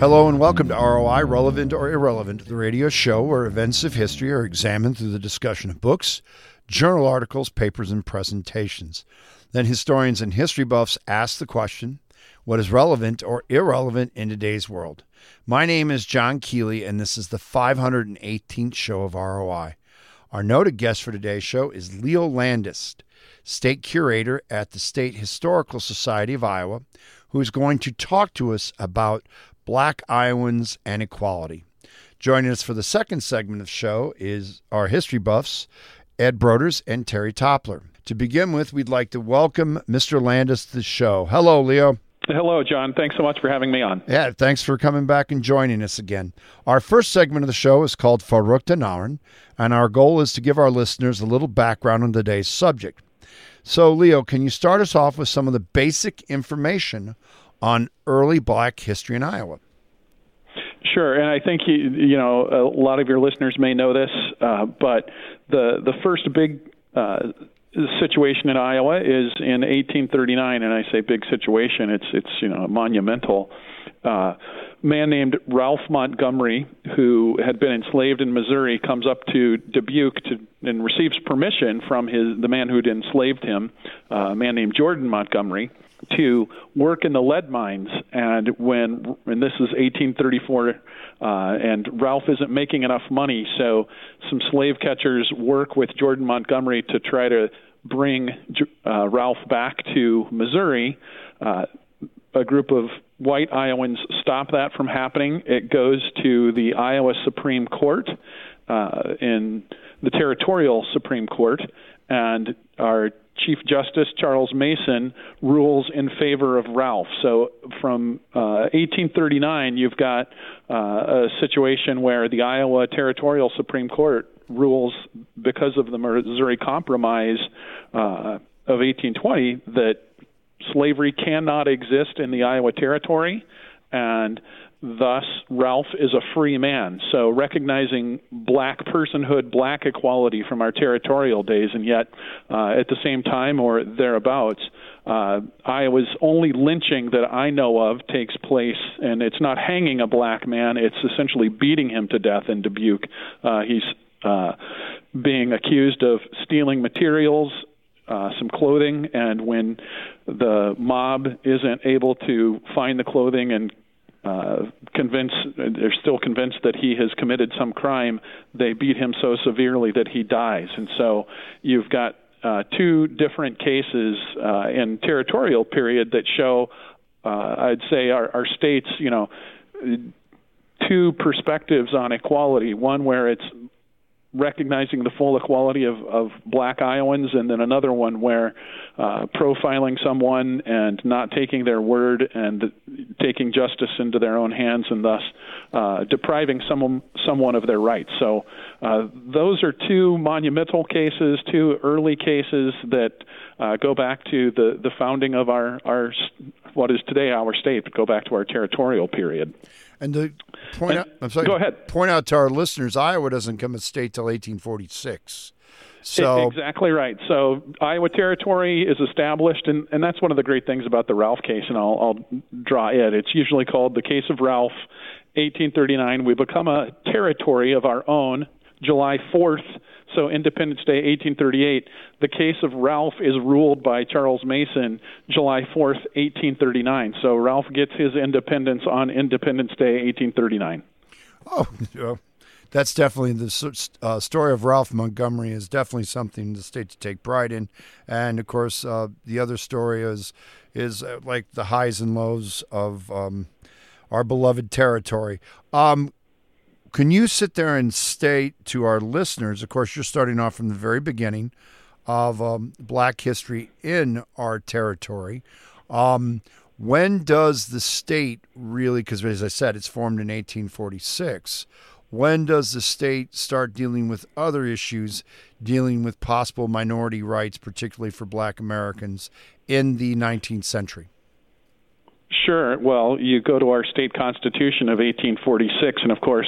Hello and welcome to ROI Relevant or Irrelevant, the radio show where events of history are examined through the discussion of books, journal articles, papers, and presentations. Then historians and history buffs ask the question what is relevant or irrelevant in today's world? My name is John Kealey, and this is the 518th show of ROI. Our noted guest for today's show is Leo Landis, state curator at the State Historical Society of Iowa, who is going to talk to us about black Iowans and equality. Joining us for the second segment of the show is our history buffs, Ed Broders and Terri Toppler. To begin with, we'd like to welcome Mr. Landis to the show. Hello, Leo. Hello, John. Thanks so much for having me on. Yeah, thanks for coming back and joining us again. Our first segment of the show is called Verrückte Narren, and our goal is to give our listeners a little background on today's subject. So, Leo, can you start us off with some of the basic information on early black history in Iowa? Sure, and I think you, know a lot of your listeners may know this, uh, but the the first big uh, situation in Iowa is in 1839, and I say big situation. It's it's you know monumental. Uh, man named Ralph Montgomery, who had been enslaved in Missouri, comes up to Dubuque to, and receives permission from his the man who'd enslaved him, uh, a man named Jordan Montgomery, to work in the lead mines. And when and this is 1834. Uh, and Ralph isn't making enough money, so some slave catchers work with Jordan Montgomery to try to bring uh, Ralph back to Missouri. Uh, a group of white Iowans stop that from happening. It goes to the Iowa Supreme Court uh, in the Territorial Supreme Court, and our Chief Justice Charles Mason rules in favor of Ralph. So from uh, 1839, you've got uh, a situation where the Iowa Territorial Supreme Court rules because of the Missouri Compromise uh, of 1820 that slavery cannot exist in the Iowa Territory, and thus Ralph is a free man. So recognizing black personhood, black equality from our territorial days, and yet uh, at the same time or thereabouts, uh, Iowa's only lynching that I know of takes place, and it's not hanging a black man; it's essentially beating him to death in Dubuque. Uh, he's uh, being accused of stealing materials uh, some clothing, and when the mob isn't able to find the clothing and uh, convinced they're still convinced that he has committed some crime, they beat him so severely that he dies. And so you've got uh, two different cases uh, in territorial period that show, uh, I'd say, our, our states, you know, two perspectives on equality. One where it's recognizing the full equality of, of black Iowans, and then another one where uh, profiling someone and not taking their word and taking justice into their own hands, and thus uh, depriving someone someone of their rights. So uh, those are two monumental cases, two early cases that uh, go back to the the founding of our our what is today our state, but go back to our territorial period. And to point and, out, I'm sorry, go ahead. Point out to our listeners, Iowa doesn't come a state till 1846. So exactly right. So Iowa Territory is established, and, and that's one of the great things about the Ralph case, and I'll, I'll draw it. It's usually called the case of Ralph, 1839. We become a territory of our own, July 4th, so Independence Day, 1838. The case of Ralph is ruled by Charles Mason, July 4th, 1839. So Ralph gets his independence on Independence Day, 1839. Oh, that's definitely the uh, story of Ralph Montgomery is definitely something the state to take pride in, and of course uh, the other story is is uh, like the highs and lows of um, our beloved territory. Um, can you sit there and state to our listeners, of course, you're starting off from the very beginning of um, black history in our territory. Um, when does the state really, because as I said, it's formed in 1846, when does the state start dealing with other issues, dealing with possible minority rights, particularly for black Americans in the 19th century? Sure. Well, you go to our state constitution of 1846, and of course,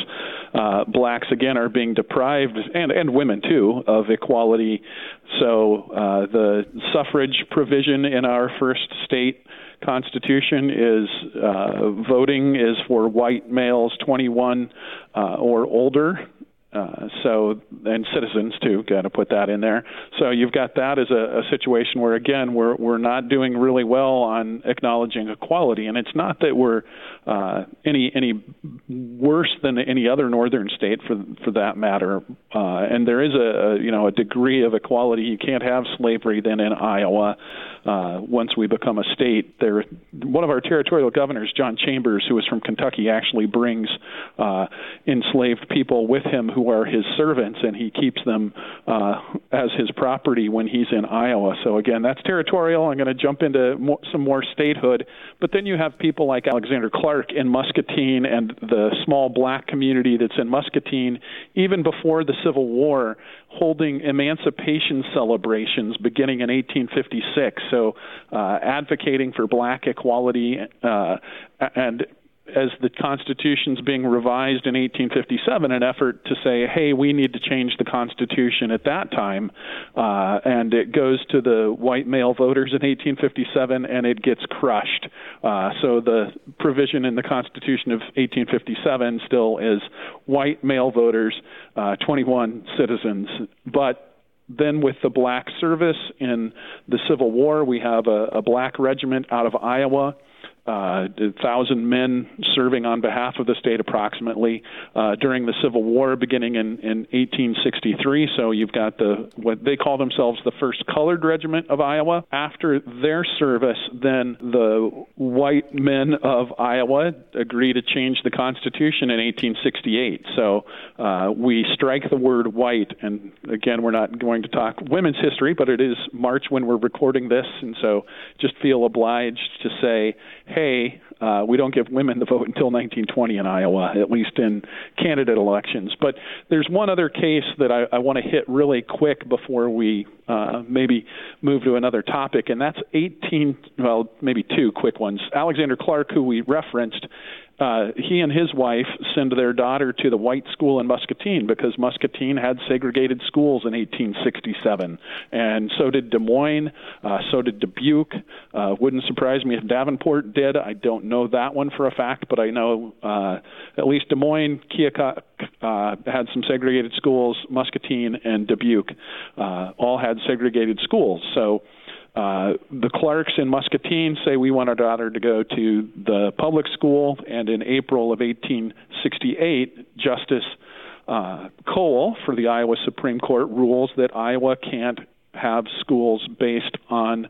uh, blacks again are being deprived, and and women too, of equality. So uh, the suffrage provision in our first state constitution is uh, voting is for white males 21 uh, or older uh, so and citizens too, got to put that in there. So you've got that as a, a situation where again we're we're not doing really well on acknowledging equality, and it's not that we're uh, any any worse than any other northern state for for that matter. Uh, and there is a, a you know a degree of equality. You can't have slavery then in Iowa uh, once we become a state. There, one of our territorial governors, John Chambers, who is from Kentucky, actually brings uh, enslaved people with him who are his servants, and he keeps them uh, as his property when he's in Iowa. So again, that's territorial. I'm going to jump into more, some more statehood, but then you have people like Alexander Clark in Muscatine and the small black community that's in Muscatine, even before the Civil War, holding emancipation celebrations beginning in 1856. So, uh, advocating for black equality uh, and as the Constitution's being revised in 1857, an effort to say, hey, we need to change the Constitution at that time. Uh, and it goes to the white male voters in 1857 and it gets crushed. Uh, so the provision in the Constitution of 1857 still is white male voters, uh, 21 citizens. But then with the black service in the Civil War, we have a, a black regiment out of Iowa uh, thousand men serving on behalf of the state approximately uh, during the Civil War beginning in, in 1863. So you've got the what they call themselves the First Colored Regiment of Iowa. After their service, then the white men of Iowa agree to change the Constitution in 1868. So uh, we strike the word white, and again, we're not going to talk women's history, but it is March when we're recording this, and so just feel obliged to say hey, uh, we don't give women the vote until 1920 in Iowa, at least in candidate elections. But there's one other case that I, I want to hit really quick before we uh, maybe move to another topic, and that's 18, well, maybe two quick ones. Alexander Clark, who we referenced, uh, he and his wife send their daughter to the white school in Muscatine because Muscatine had segregated schools in 1867, and so did Des Moines, uh, so did Dubuque. Uh, wouldn't surprise me if Davenport did. I don't know that one for a fact, but I know uh, at least Des Moines, Keokuk uh, had some segregated schools. Muscatine and Dubuque uh, all had segregated schools. So uh, the Clarks in Muscatine say we want our daughter to go to the public school, and in April of 1868, Justice uh, Cole for the Iowa Supreme Court rules that Iowa can't have schools based on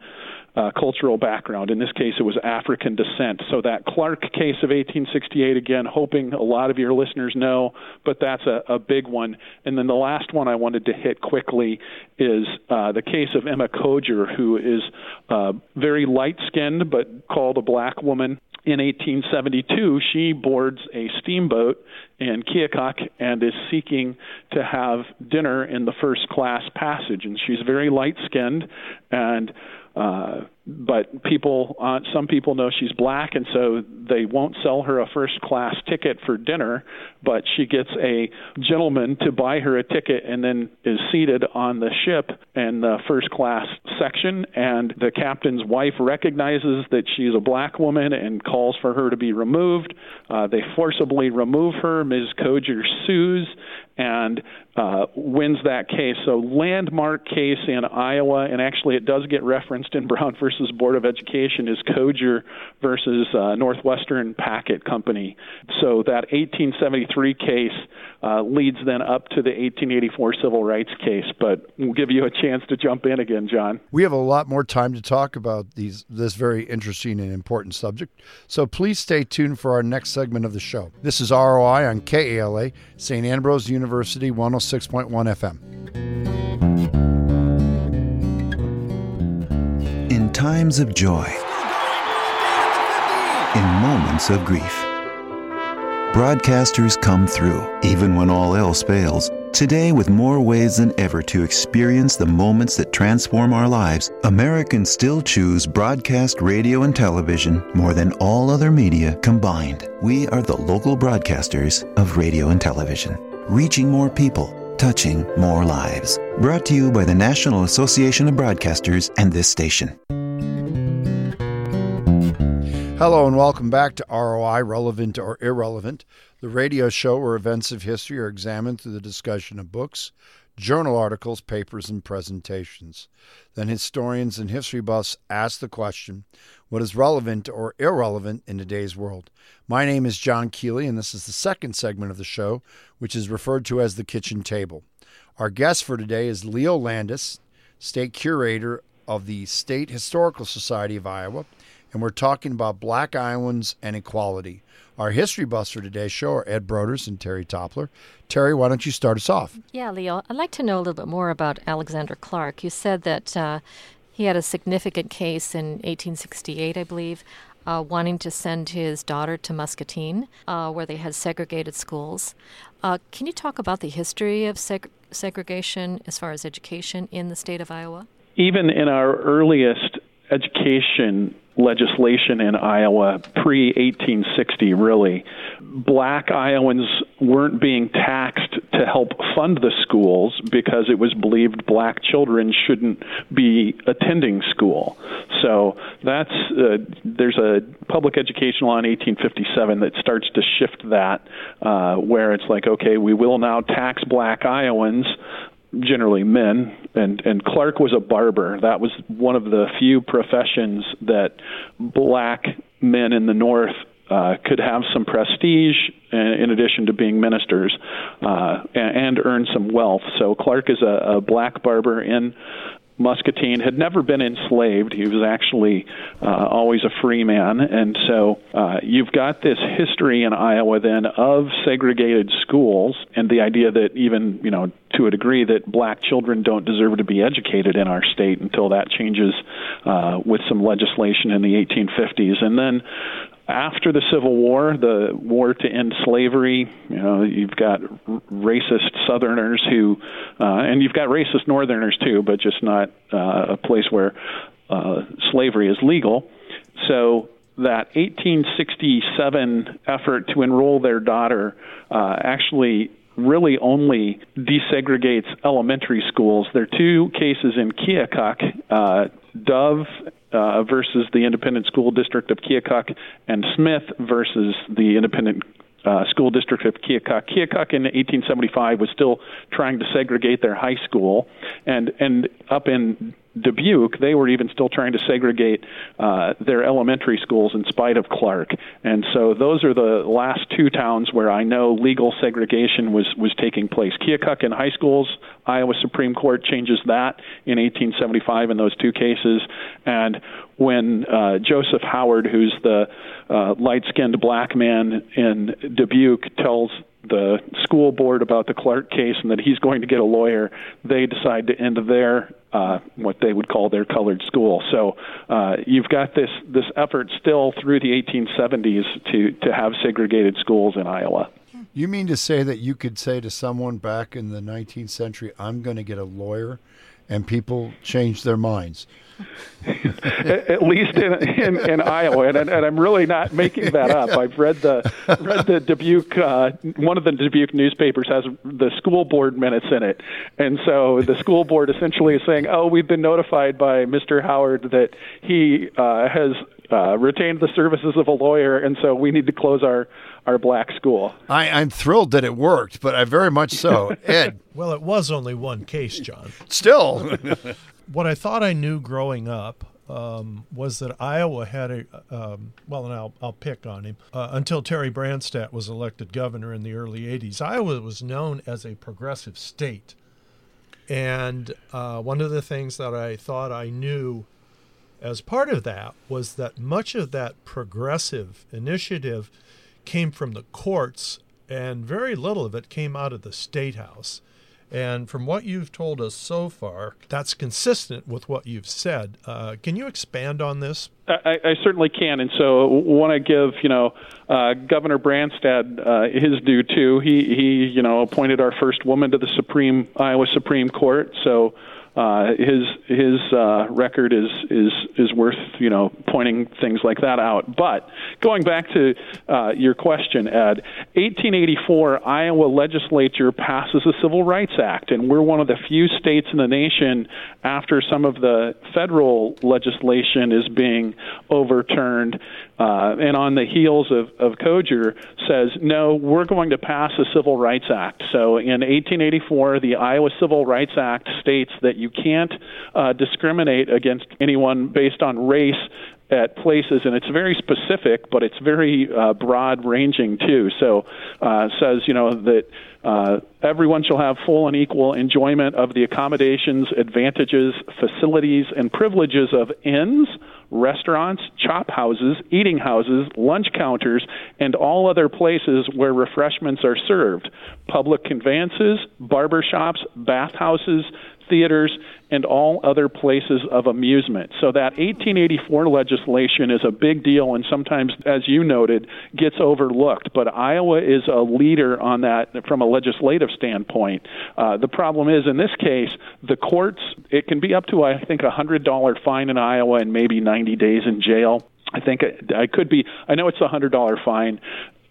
uh, cultural background. In this case, it was African descent. So that Clark case of 1868, again, hoping a lot of your listeners know, but that's a, a big one. And then the last one I wanted to hit quickly is uh, the case of Emma Coger, who is uh, very light skinned but called a black woman in 1872, she boards a steamboat in Keokuk and is seeking to have dinner in the first class passage. And she's very light skinned and uh, but people, uh, some people know she's black, and so they won't sell her a first class ticket for dinner. But she gets a gentleman to buy her a ticket, and then is seated on the ship in the first class section. And the captain's wife recognizes that she's a black woman and calls for her to be removed. Uh, they forcibly remove her. Ms. Coger sues, and uh, wins that case. So landmark case in Iowa, and actually it does get referenced in Brown versus Board of Education is Coger versus uh, Northwestern Packet Company. So that 1873 case uh, leads then up to the 1884 civil rights case. But we'll give you a chance to jump in again, John. We have a lot more time to talk about these this very interesting and important subject. So please stay tuned for our next segment of the show. This is ROI on KALA, St. Ambrose University 106.1 FM. Times of joy, in moments of grief. Broadcasters come through. Even when all else fails, Today, with more ways than ever to experience the moments that transform our lives, Americans still choose broadcast radio and television more than all other media combined. We are the local broadcasters of radio and television, reaching more people, touching more lives. Brought to you by the National Association of Broadcasters and this station. Hello and welcome back to ROI, Relevant or Irrelevant, the radio show where events of history are examined through the discussion of books, journal articles, papers, and presentations. Then historians and history buffs ask the question what is relevant or irrelevant in today's world? My name is John Kealey, and this is the second segment of the show, which is referred to as the kitchen table. Our guest for today is Leo Landis, state curator of the State Historical Society of Iowa and we're talking about black Iowans and equality. Our history buffs for today's show are Ed Broders and Terri Toppler. Terri, why don't you start us off? Yeah, Leo, I'd like to know a little bit more about Alexander Clark. You said that uh, he had a significant case in 1868, I believe, uh, wanting to send his daughter to Muscatine, uh, where they had segregated schools. Uh, can you talk about the history of seg- segregation as far as education in the state of Iowa? Even in our earliest education legislation in Iowa pre 1860, really. Black Iowans weren't being taxed to help fund the schools because it was believed black children shouldn't be attending school. So that's uh, there's a public education law in 1857 that starts to shift that, uh, where it's like, okay, we will now tax black Iowans generally men and and Clark was a barber that was one of the few professions that black men in the north uh, could have some prestige in addition to being ministers uh, and, and earn some wealth. So Clark is a, a black barber in Muscatine had never been enslaved. He was actually uh, always a free man. And so uh, you've got this history in Iowa then of segregated schools and the idea that even, you know, to a degree that black children don't deserve to be educated in our state until that changes uh, with some legislation in the 1850s. And then after the Civil War, the war to end slavery, you know, you've got racist Southerners who, uh, and you've got racist Northerners too, but just not uh, a place where uh, slavery is legal. So that 1867 effort to enroll their daughter uh, actually really only desegregates elementary schools. There are two cases in Keokuk, uh, Dove uh, versus the Independent School District of Keokuk, and Smith versus the Independent uh, School District of Keokuk. Keokuk in 1875 was still trying to segregate their high school, and and up in Dubuque, they were even still trying to segregate uh, their elementary schools in spite of Clark. And so those are the last two towns where I know legal segregation was, was taking place. Keokuk in high schools, Iowa Supreme Court changes that in 1875 in those two cases. And when uh, Joseph Howard, who's the uh, light skinned black man in Dubuque, tells the school board about the Clark case and that he's going to get a lawyer, they decide to end their uh, what they would call their colored school. So uh, you've got this this effort still through the 1870s to to have segregated schools in Iowa. You mean to say that you could say to someone back in the 19th century, "I'm going to get a lawyer," and people change their minds? at least in, in, in Iowa, and, and, I'm really not making that up. I've read the read the Dubuque. Uh, one of the Dubuque newspapers has the school board minutes in it, and so the school board essentially is saying, "Oh, we've been notified by Mr. Howard that he uh, has uh, retained the services of a lawyer, and so we need to close our our black school." I, I'm thrilled that it worked, but I very much so. Ed, Well, it was only one case, John. still. What I thought I knew growing up um, was that Iowa had a, um, well, and I'll, I'll pick on him, uh, until Terry Branstad was elected governor in the early 80s. Iowa was known as a progressive state. And uh, one of the things that I thought I knew as part of that was that much of that progressive initiative came from the courts, and very little of it came out of the state house. And from what you've told us so far, that's consistent with what you've said. Uh, can you expand on this? I, I, certainly can, and so want to give you know uh, Governor Branstad uh, his due too. He he you know appointed our first woman to the Supreme Iowa Supreme Court, so uh, his his uh, record is is is worth you know pointing things like that out. But going back to uh, your question, Ed, 1884 Iowa legislature passes the Civil Rights Act, and we're one of the few states in the nation after some of the federal legislation is being overturned, uh, and on the heels of of Coger says no, we're going to pass a Civil Rights Act. So in 1884, the Iowa Civil Rights Act states that you can't uh, discriminate against anyone based on race at places, and it's very specific, but it's very uh, broad ranging too. So, uh, says you know that uh, everyone shall have full and equal enjoyment of the accommodations, advantages, facilities, and privileges of inns, restaurants, chop houses, eating houses, lunch counters, and all other places where refreshments are served, public conveyances, barber shops, bathhouses, theaters, and all other places of amusement. So that 1884 legislation is a big deal and sometimes, as you noted, gets overlooked. But Iowa is a leader on that from a legislative standpoint. Uh, the problem is, in this case, the courts, it can be up to, I think, a $100 fine in Iowa and maybe 90 days in jail. I think I could be. I know it's a hundred dollar fine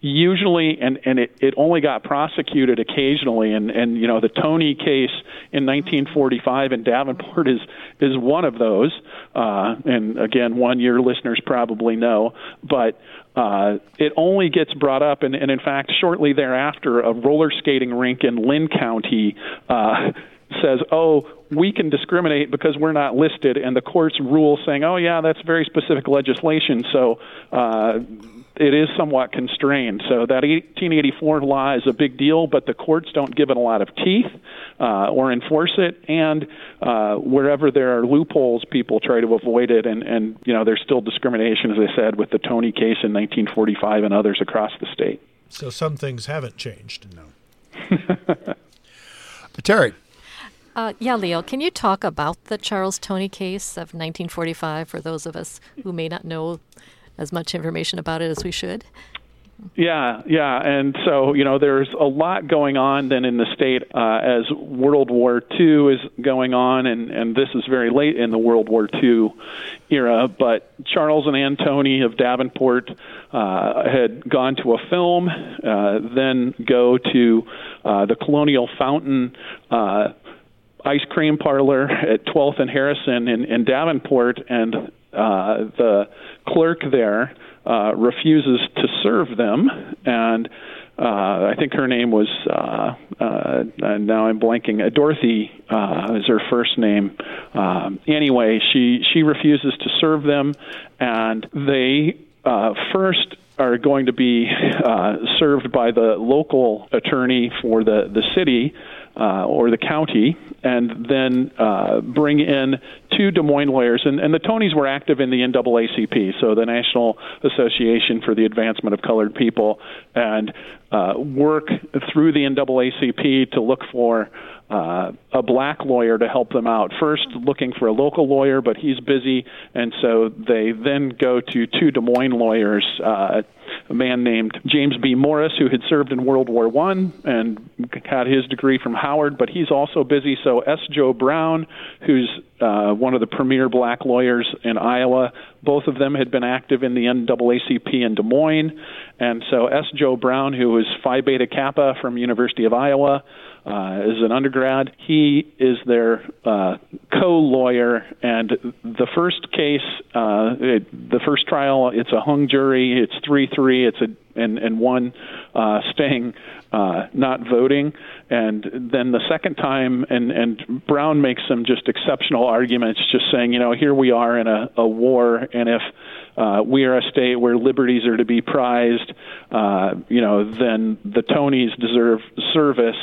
usually and and it, it only got prosecuted occasionally and and you know the Toney case in 1945 in Davenport is is one of those uh and again one your listeners probably know but uh, it only gets brought up, and, and in fact, shortly thereafter, a roller skating rink in Linn County uh, says, "Oh, we can discriminate because we're not listed," and the courts rule saying, "Oh, yeah, that's very specific legislation." So uh, it is somewhat constrained. So that 1884 law is a big deal, but the courts don't give it a lot of teeth uh, or enforce it. And uh, wherever there are loopholes, people try to avoid it. And, and you know, there's still discrimination, as I said, with the Toney case in 1945 and others across the state. So some things haven't changed. No. Terri. Uh, yeah, Leo, can you talk about the Charles Toney case of 1945 for those of us who may not know as much information about it as we should. Yeah, yeah, and so you know, there's a lot going on then in the state uh, as World War II is going on, and and this is very late in the World War II era. But Charles and Antony of Davenport uh, had gone to a film, uh, then go to uh, the Colonial Fountain. Uh, ice cream parlor at 12th and Harrison in, in Davenport, and uh, the clerk there uh, refuses to serve them, and uh, I think her name was uh, uh, now I'm blanking. Uh, Dorothy uh, is her first name. Um, anyway, she she refuses to serve them, and they uh, first are going to be uh, served by the local attorney for the the city uh, or the county, and then uh, bring in two Des Moines lawyers. And, and the Toneys were active in the NAACP, so the National Association for the Advancement of Colored People, and uh, work through the NAACP to look for uh, a black lawyer to help them out. First, looking for a local lawyer, but he's busy, and so they then go to two Des Moines lawyers. Uh, a man named James B. Morris, who had served in World War One and had his degree from Howard, but he's also busy. So S. Joe Brown, who's uh, one of the premier black lawyers in Iowa, both of them had been active in the NAACP in Des Moines, and so S. Joe Brown, who was Phi Beta Kappa from University of Iowa uh, as an undergrad. He is their uh, co-lawyer, and the first case, uh, it, the first trial, it's a hung jury. It's three-three. It's a and and one uh, staying uh, not voting, and then the second time, and and Brown makes some just exceptional arguments, just saying, you know, here we are in a, a war, and if uh, we are a state where liberties are to be prized, uh, you know, then the Toneys deserve service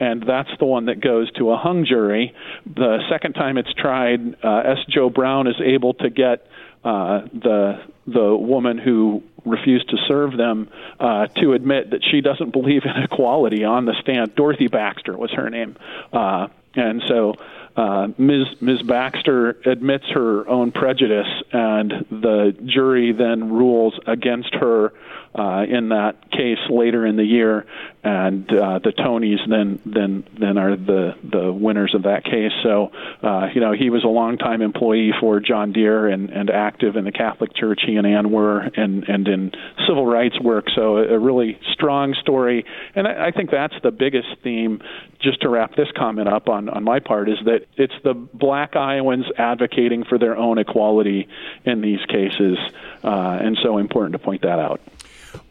and that's the one that goes to a hung jury. The second time it's tried, uh, S. Joe Brown is able to get uh, the the woman who refused to serve them uh, to admit that she doesn't believe in equality on the stand. Dorothy Baxter was her name, uh, and so uh, Ms. Ms. Baxter admits her own prejudice, and the jury then rules against her uh, in that case later in the year, and uh, the Toneys then then then are the the winners of that case. So, uh, you know, he was a longtime employee for John Deere and and active in the Catholic Church. He and Anne were, and and in civil rights work. So, a, a really strong story, and I, I think that's the biggest theme. Just to wrap this comment up on on my part is that it's the Black Iowans advocating for their own equality in these cases, uh, and so important to point that out.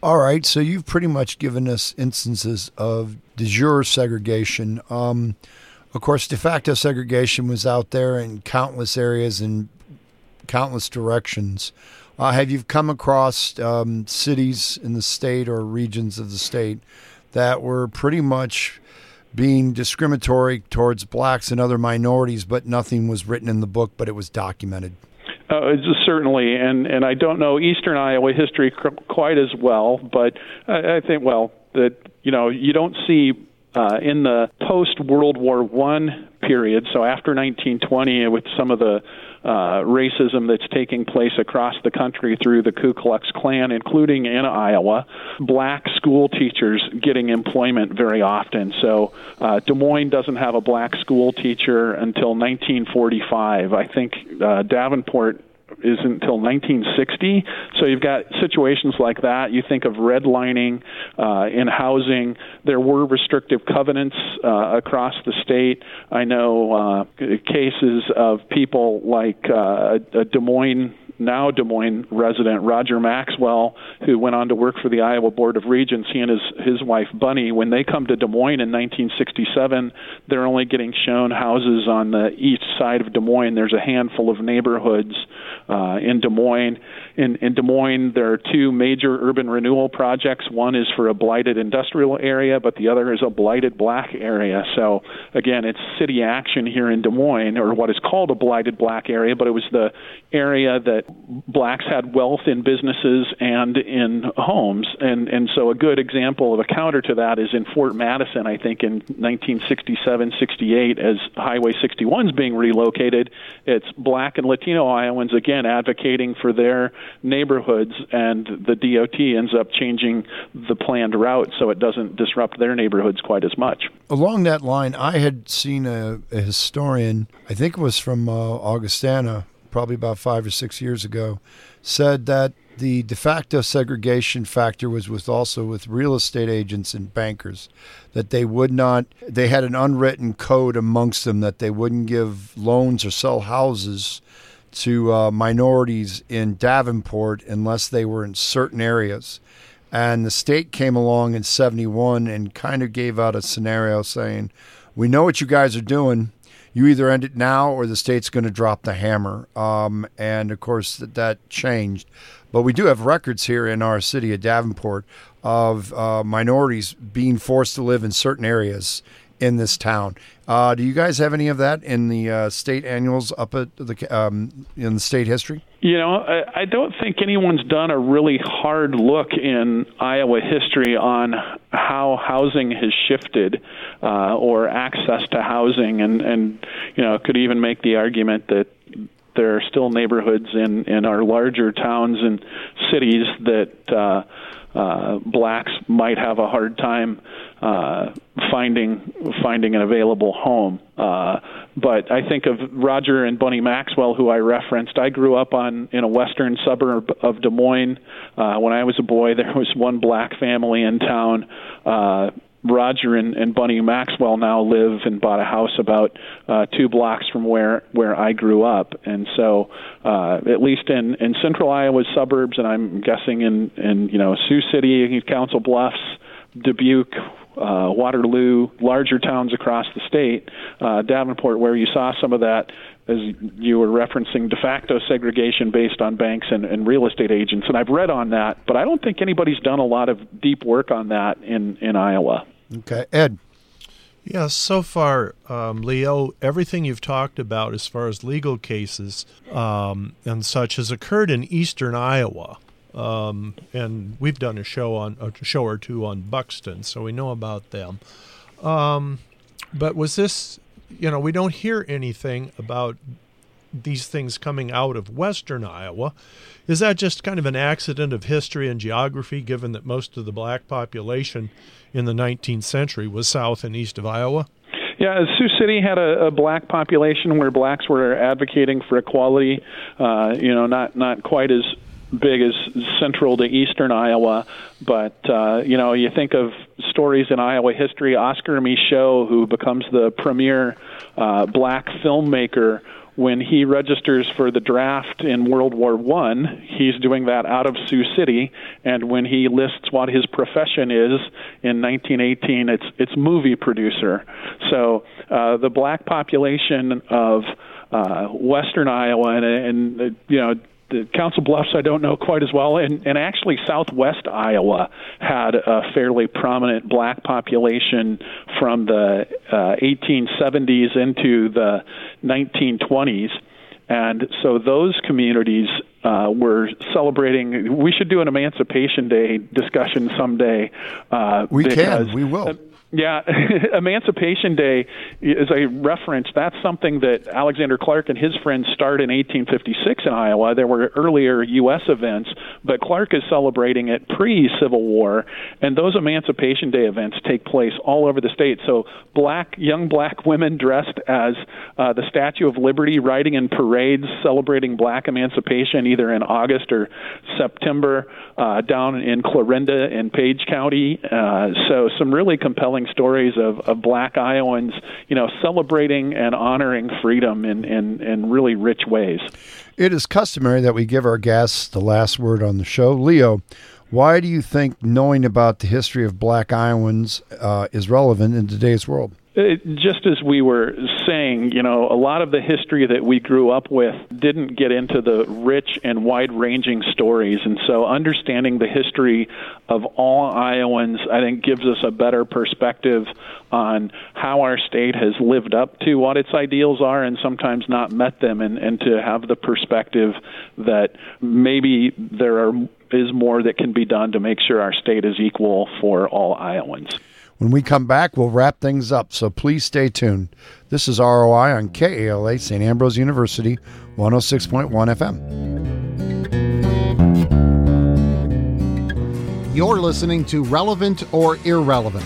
All right, so you've pretty much given us instances of de jure segregation. Um, of course, de facto segregation was out there in countless areas and countless directions. Uh, have you come across um, cities in the state or regions of the state that were pretty much being discriminatory towards blacks and other minorities, but nothing was written in the book, but it was documented? Uh, certainly, and and I don't know Eastern Iowa history quite as well, but I, I think well that you know you don't see uh, in the post World War One period, so after 1920, with some of the uh, racism that's taking place across the country through the Ku Klux Klan, including in Iowa, black school teachers getting employment very often. So uh, Des Moines doesn't have a black school teacher until 1945. I think uh, Davenport is until 1960. So you've got situations like that. You think of redlining uh, in housing. There were restrictive covenants uh, across the state. I know uh, cases of people like uh, a Des Moines now Des Moines resident Roger Maxwell, who went on to work for the Iowa Board of Regents. He and his his wife Bunny, when they come to Des Moines in 1967, they're only getting shown houses on the east side of Des Moines. There's a handful of neighborhoods uh, in Des Moines. In, in Des Moines, there are two major urban renewal projects. One is for a blighted industrial area, but the other is a blighted black area. So again, it's city action here in Des Moines, or what is called a blighted black area, but it was the area that blacks had wealth in businesses and in homes. And, and so a good example of a counter to that is in Fort Madison, I think in 1967 68, as Highway 61 is being relocated. It's black and Latino Iowans again advocating for their neighborhoods, and the DOT ends up changing the planned route so it doesn't disrupt their neighborhoods quite as much. Along that line, I had seen a, a historian, I think it was from uh, Augustana, probably about five or six years ago, said that the de facto segregation factor was with also with real estate agents and bankers that they would not they had an unwritten code amongst them that they wouldn't give loans or sell houses to uh, minorities in Davenport unless they were in certain areas. And the state came along in 71 and kind of gave out a scenario saying, We know what you guys are doing you either end it now or the state's going to drop the hammer. Um, and of course, that, that changed. But we do have records here in our city of Davenport of uh, minorities being forced to live in certain areas in this town. Uh, do you guys have any of that in the uh, state annuals up at the um, in the state history? You know, I, I don't think anyone's done a really hard look in Iowa history on how housing has shifted uh, or access to housing, and and you know could even make the argument that there are still neighborhoods in in our larger towns and cities that. Uh, uh, blacks might have a hard time uh, finding finding an available home. Uh, but I think of Roger and Bunny Maxwell, who I referenced. I grew up on in a western suburb of Des Moines. Uh, when I was a boy, there was one black family in town. Uh, Roger and, and Bunny Maxwell now live and bought a house about uh, two blocks from where where I grew up, and so uh, at least in in central Iowa's suburbs, and I'm guessing in in you know Sioux City, Council Bluffs, Dubuque, uh, Waterloo, larger towns across the state, uh, Davenport, where you saw some of that, as you were referencing, de facto segregation based on banks and, and real estate agents. And I've read on that, but I don't think anybody's done a lot of deep work on that in, in Iowa. Okay. Ed. Yes, so far, um, Leo, everything you've talked about as far as legal cases um, and such has occurred in eastern Iowa. Um, and we've done a show on a show or two on Buxton, so we know about them. Um, but was this, you know, we don't hear anything about these things coming out of western Iowa. Is that just kind of an accident of history and geography, given that most of the black population in the 19th century was south and east of Iowa? Yeah, Sioux City had a, a black population where blacks were advocating for equality. Uh, you know, not not quite as big as central to eastern Iowa, but uh, you know, you think of stories in Iowa history. Oscar Micheaux, who becomes the premier uh, black filmmaker when he registers for the draft in World War One, he's doing that out of Sioux City, and when he lists what his profession is in 1918, it's it's movie producer. So uh, the black population of uh, Western Iowa and, and you know the Council Bluffs I don't know quite as well, and, and actually Southwest Iowa had a fairly prominent black population from the uh, 1870s into the 1920s. And so those communities uh, were celebrating. We should do an Emancipation Day discussion someday. Uh, we can. We will. Yeah, Emancipation Day, as I referenced, that's something that Alexander Clark and his friends started in 1856 in Iowa. There were earlier U.S. events, but Clark is celebrating it pre Civil War, and those Emancipation Day events take place all over the state. So, black young black women dressed as uh, the Statue of Liberty, riding in parades celebrating black emancipation, either in August or September, uh, down in Clarinda in Page County. Uh, so, some really compelling stories of, of black Iowans, you know, celebrating and honoring freedom in, in, in really rich ways. It is customary that we give our guests the last word on the show. Leo, why do you think knowing about the history of black Iowans uh, is relevant in today's world? It, just as we were saying, you know, a lot of the history that we grew up with didn't get into the rich and wide ranging stories. And so understanding the history of all Iowans, I think, gives us a better perspective on how our state has lived up to what its ideals are and sometimes not met them, and, and to have the perspective that maybe there are, is more that can be done to make sure our state is equal for all Iowans. When we come back, we'll wrap things up, so please stay tuned. This is ROI on KALA, St. Ambrose University, 106.1 FM. You're listening to Relevant or Irrelevant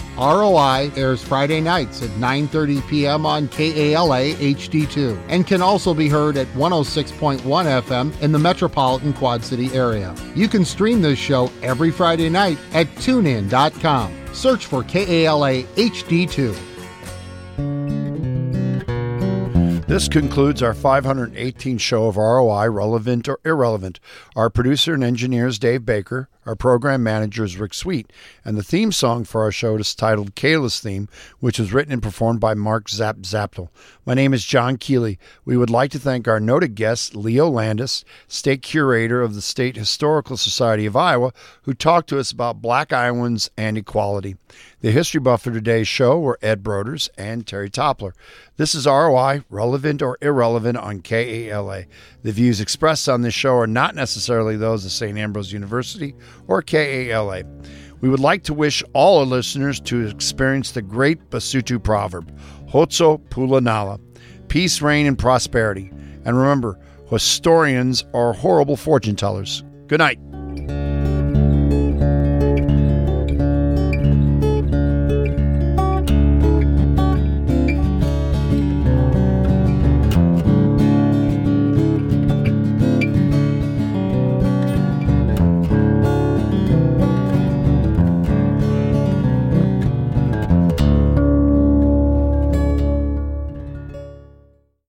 ROI airs Friday nights at 9:30 p.m. on KALA HD2 and can also be heard at 106.1 FM in the metropolitan Quad City area. You can stream this show every Friday night at tunein.com. Search for KALA HD2. This concludes our 518 show of ROI, relevant or irrelevant. Our producer and engineer is Dave Baker. Our program manager is Rick Sweet, and the theme song for our show is titled Kayla's Theme, which was written and performed by Mark Zap Zaptel. My name is John Kealey. We would like to thank our noted guest, Leo Landis, State Curator of the State Historical Society of Iowa, who talked to us about Black Iowans and equality. The history buff for today's show were Ed Broders and Terri Toppler. This is ROI, relevant or irrelevant on KALA. The views expressed on this show are not necessarily those of St. Ambrose University or KALA. We would like to wish all our listeners to experience the great Basutu proverb, Khotso Pula Nala, peace, reign, and prosperity. And remember, historians are horrible fortune tellers. Good night.